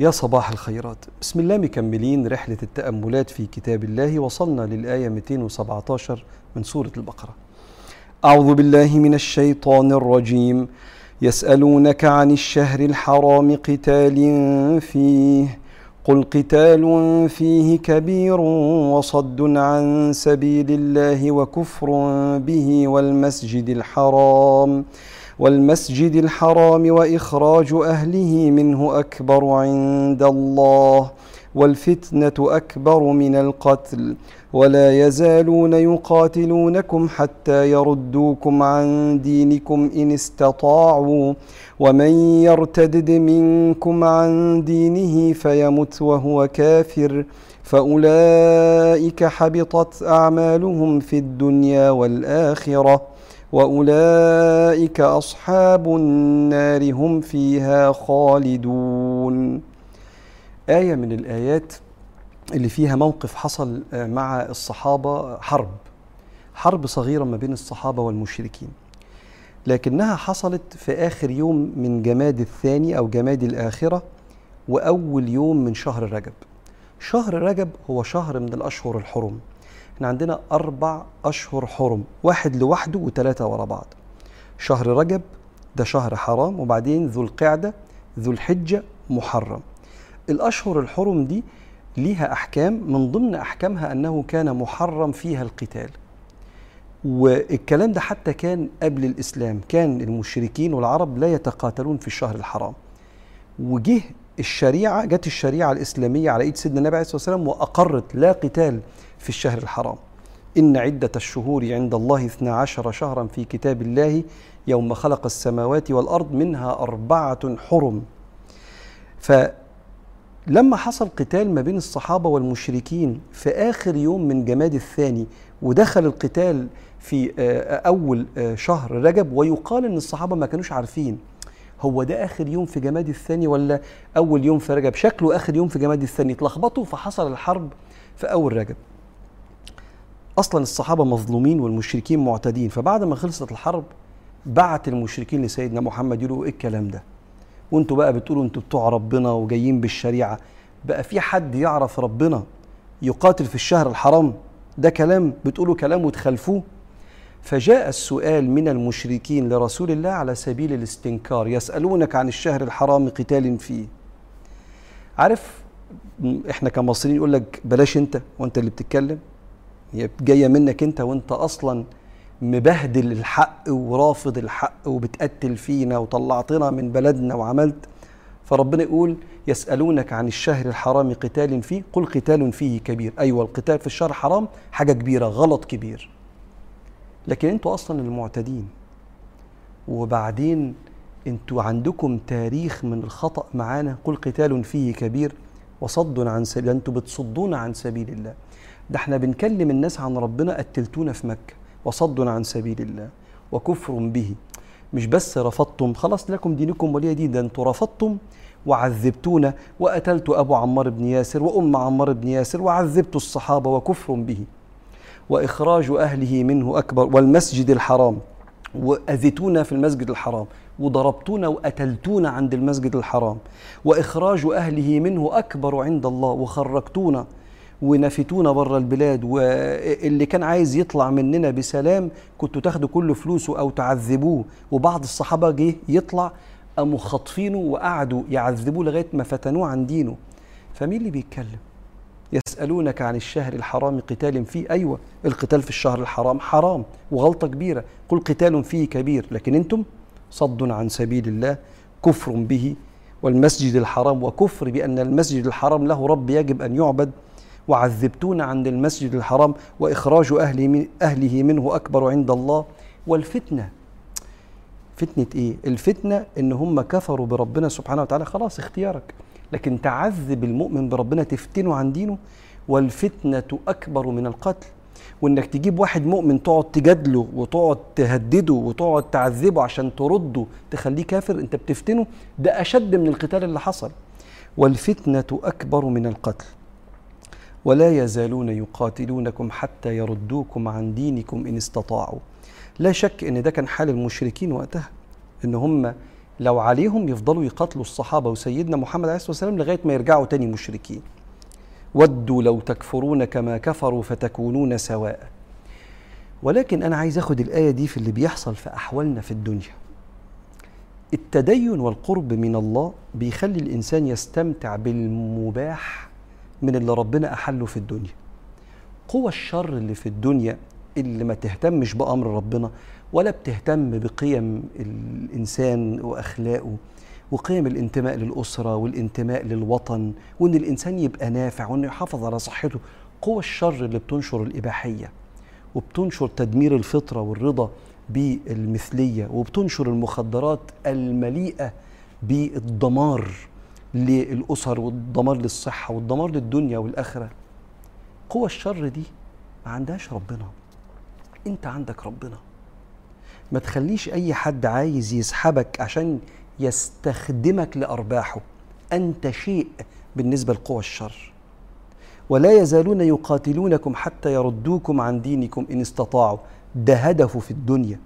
يا صباح الخيرات. بسم الله مكملين رحلة التأملات في كتاب الله وصلنا للآية 217 من سورة البقرة. أعوذ بالله من الشيطان الرجيم. يسألونك عن الشهر الحرام قتال فيه. قل قتال فيه كبير وصد عن سبيل الله وكفر به والمسجد الحرام. والمسجد الحرام وإخراج أهله منه أكبر عند الله والفتنة أكبر من القتل ولا يزالون يقاتلونكم حتى يردوكم عن دينكم إن استطاعوا ومن يرتدد منكم عن دينه فيمت وهو كافر فأولئك حبطت أعمالهم في الدنيا والآخرة. وأولئك أصحاب النار هم فيها خالدون. آية من الآيات اللي فيها موقف حصل مع الصحابة حرب حرب صغيرة ما بين الصحابة والمشركين. لكنها حصلت في آخر يوم من جماد الثاني أو جماد الآخرة وأول يوم من شهر رجب. شهر رجب هو شهر من الأشهر الحرم. إحنا عندنا أربع أشهر حرم واحد لوحده وثلاثة ورا بعض. شهر رجب ده شهر حرام وبعدين ذو القعدة ذو الحجة محرم. الأشهر الحرم دي ليها أحكام من ضمن أحكامها أنه كان محرم فيها القتال. والكلام ده حتى كان قبل الإسلام كان المشركين والعرب لا يتقاتلون في الشهر الحرام. وجه الشريعة جت الشريعة الإسلامية على إيد سيدنا النبي عليه الصلاة والسلام وأقرت لا قتال في الشهر الحرام. إن عدة الشهور عند الله اثنا عشر شهرا في كتاب الله يوم خلق السماوات والأرض منها أربعة حرم. فلما حصل قتال ما بين الصحابة والمشركين في آخر يوم من جماد الثاني ودخل القتال في أول شهر رجب ويقال أن الصحابة ما كانوش عارفين. هو ده آخر يوم في جماد الثاني ولا أول يوم في رجب؟ شكله آخر يوم في جماد الثاني. اتلخبطوا فحصل الحرب في أول رجب. أصلا الصحابة مظلومين والمشركين معتدين فبعد ما خلصت الحرب بعت المشركين لسيدنا محمد يقولوا إيه الكلام ده؟ وأنتوا بقى بتقولوا أنتوا بتوع ربنا وجايين بالشريعة. بقى في حد يعرف ربنا يقاتل في الشهر الحرام؟ ده كلام بتقولوا كلام وتخالفوه؟ فجاء السؤال من المشركين لرسول الله على سبيل الاستنكار يسألونك عن الشهر الحرام قتال فيه. عارف إحنا كمصريين يقول لك بلاش أنت وأنت اللي بتتكلم هي جاية منك أنت وأنت أصلا مبهدل الحق ورافض الحق وبتقتل فينا وطلعتنا من بلدنا وعملت. فربنا يقول يسألونك عن الشهر الحرام قتال فيه قل قتال فيه كبير. أيوة القتال في الشهر حرام حاجة كبيرة غلط كبير. لكن أنتوا أصلا المعتدين. وبعدين أنتوا عندكم تاريخ من الخطأ معانا. قل قتال فيه كبير وصد عن سبيل أنتوا بتصدون عن سبيل الله. ده إحنا بنكلم الناس عن ربنا قتلتونا في مكة وصد عن سبيل الله وكفر به. مش بس رفضتم خلاص لكم دينكم ولي دين ده أنتوا رفضتم وعذبتونا وقتلت أبو عمار بن ياسر وأم عمار بن ياسر وعذبت الصحابة وكفر به. وإخراج أهله منه أكبر والمسجد الحرام واذيتونا في المسجد الحرام وضربتونا وقتلتونا عند المسجد الحرام وإخراج أهله منه أكبر عند الله وخرجتونا ونفتونا بره البلاد واللي كان عايز يطلع مننا بسلام كنتوا تاخدوا كل فلوسه أو تعذبوه وبعض الصحابة جه يطلع قاموا خاطفينه وقعدوا يعذبوه لغاية ما فتنوه عن دينه. فمين اللي بيتكلم؟ يسألونك عن الشهر الحرام قتال فيه أيوة القتال في الشهر الحرام حرام وغلطة كبيرة. قل قتال فيه كبير لكن أنتم صد عن سبيل الله كفر به والمسجد الحرام. وكفر بأن المسجد الحرام له رب يجب أن يعبد. وعذبتون عند المسجد الحرام وإخراج أهله, من أهله منه أكبر عند الله. والفتنة فتنة إيه؟ الفتنة إن هم كفروا بربنا سبحانه وتعالى. خلاص اختيارك. لكن تعذب المؤمن بربنا تفتنه عن دينه والفتنة أكبر من القتل. وإنك تجيب واحد مؤمن تقعد تجادله وتقعد تهدده وتقعد تعذبه عشان ترده تخليه كافر أنت بتفتنه؟ ده أشد من القتال اللي حصل. والفتنة أكبر من القتل. ولا يزالون يقاتلونكم حتى يردوكم عن دينكم إن استطاعوا. لا شك إن ده كان حال المشركين وقتها إن هم لو عليهم يفضلوا يقاتلوا الصحابة وسيدنا محمد عليه الصلاة والسلام لغاية ما يرجعوا تاني مشركين. ودوا لو تكفرون كما كفروا فتكونون سواء. ولكن أنا عايز أخد الآية دي في اللي بيحصل في أحوالنا في الدنيا. التدين والقرب من الله بيخلي الإنسان يستمتع بالمباح من اللي ربنا أحله في الدنيا. قوى الشر اللي في الدنيا اللي ما تهتمش بأمر ربنا ولا بتهتم بقيم الإنسان وأخلاقه وقيم الانتماء للأسرة والانتماء للوطن وإن الإنسان يبقى نافع وإنه يحافظ على صحته. قوى الشر اللي بتنشر الإباحية وبتنشر تدمير الفطرة والرضا بالمثلية وبتنشر المخدرات المليئة بالدمار للأسر والدمار للصحة والدمار للدنيا والآخرة. قوى الشر دي ما عندهاش ربنا. انت عندك ربنا. ما تخليش أي حد عايز يسحبك عشان يستخدمك لأرباحه. أنت شيء بالنسبة لقوى الشر. ولا يزالون يقاتلونكم حتى يردوكم عن دينكم إن استطاعوا. ده هدفه في الدنيا.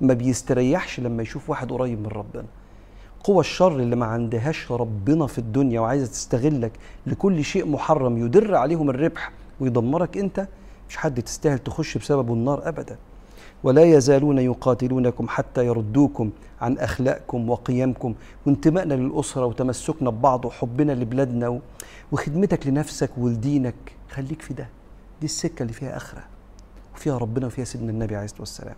ما بيستريحش لما يشوف واحد قريب من ربنا. قوى الشر اللي ما عندهاش ربنا في الدنيا وعايزة تستغلك لكل شيء محرم يدر عليهم الربح ويدمرك أنت مش حد تستاهل تخش بسببه النار ابدا. ولا يزالون يقاتلونكم حتى يردوكم عن أخلاقكم وقيمكم وانتمائنا للأسرة وتمسكنا ببعض وحبنا لبلادنا وخدمتك لنفسك ولدينك. خليك في ده. دي السكة اللي فيها أخرة. وفيها ربنا وفيها سيدنا النبي عليه الصلاة والسلام.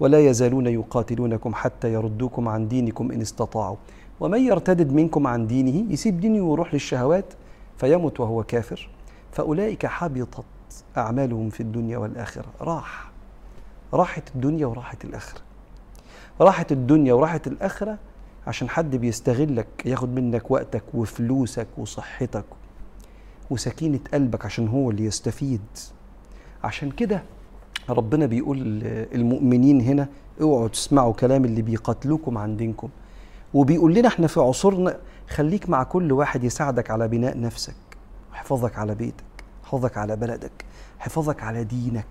ولا يزالون يقاتلونكم حتى يردوكم عن دينكم إن استطاعوا. ومن يرتدد منكم عن دينه يسيب دينه ويروح للشهوات فيمت وهو كافر. فأولئك حبطت أعمالهم في الدنيا والآخرة. راح راحت الدنيا وراحت الآخرة. راحت الدنيا وراحت الآخرة عشان حد بيستغلك ياخد منك وقتك وفلوسك وصحتك وسكينة قلبك عشان هو اللي يستفيد. عشان كده ربنا بيقول المؤمنين هنا اوعوا تسمعوا كلام اللي بيقاتلوكم عن دينكم وبيقول لنا إحنا في عصورنا خليك مع كل واحد يساعدك على بناء نفسك وحفاظك على بيتك. حفاظك على بلدك حفاظك على دينك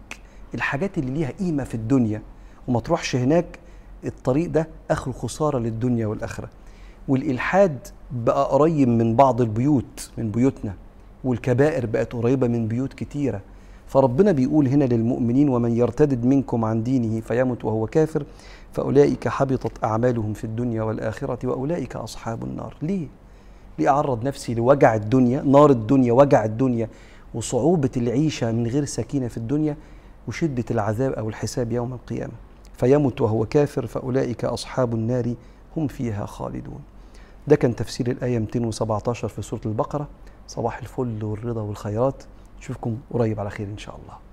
الحاجات اللي ليها قيمة في الدنيا وما تروحش هناك الطريق ده آخره خسارة للدنيا والآخرة. والإلحاد بقى قريب من بعض البيوت من بيوتنا والكبائر بقت قريبة من بيوت كتيرة. فربنا بيقول هنا للمؤمنين ومن يرتدد منكم عن دينه فيمت وهو كافر فأولئك حبطت أعمالهم في الدنيا والآخرة وأولئك أصحاب النار. ليه؟ ليه أعرض نفسي لوجع الدنيا نار الدنيا وجع الدنيا وصعوبة العيشة من غير سكينة في الدنيا وشدة العذاب أو الحساب يوم القيامة. فيمت وهو كافر فأولئك أصحاب النار هم فيها خالدون. ده كان تفسير الآية 217 في سورة البقرة. صباح الفل والرضا والخيرات. نشوفكم قريب على خير إن شاء الله.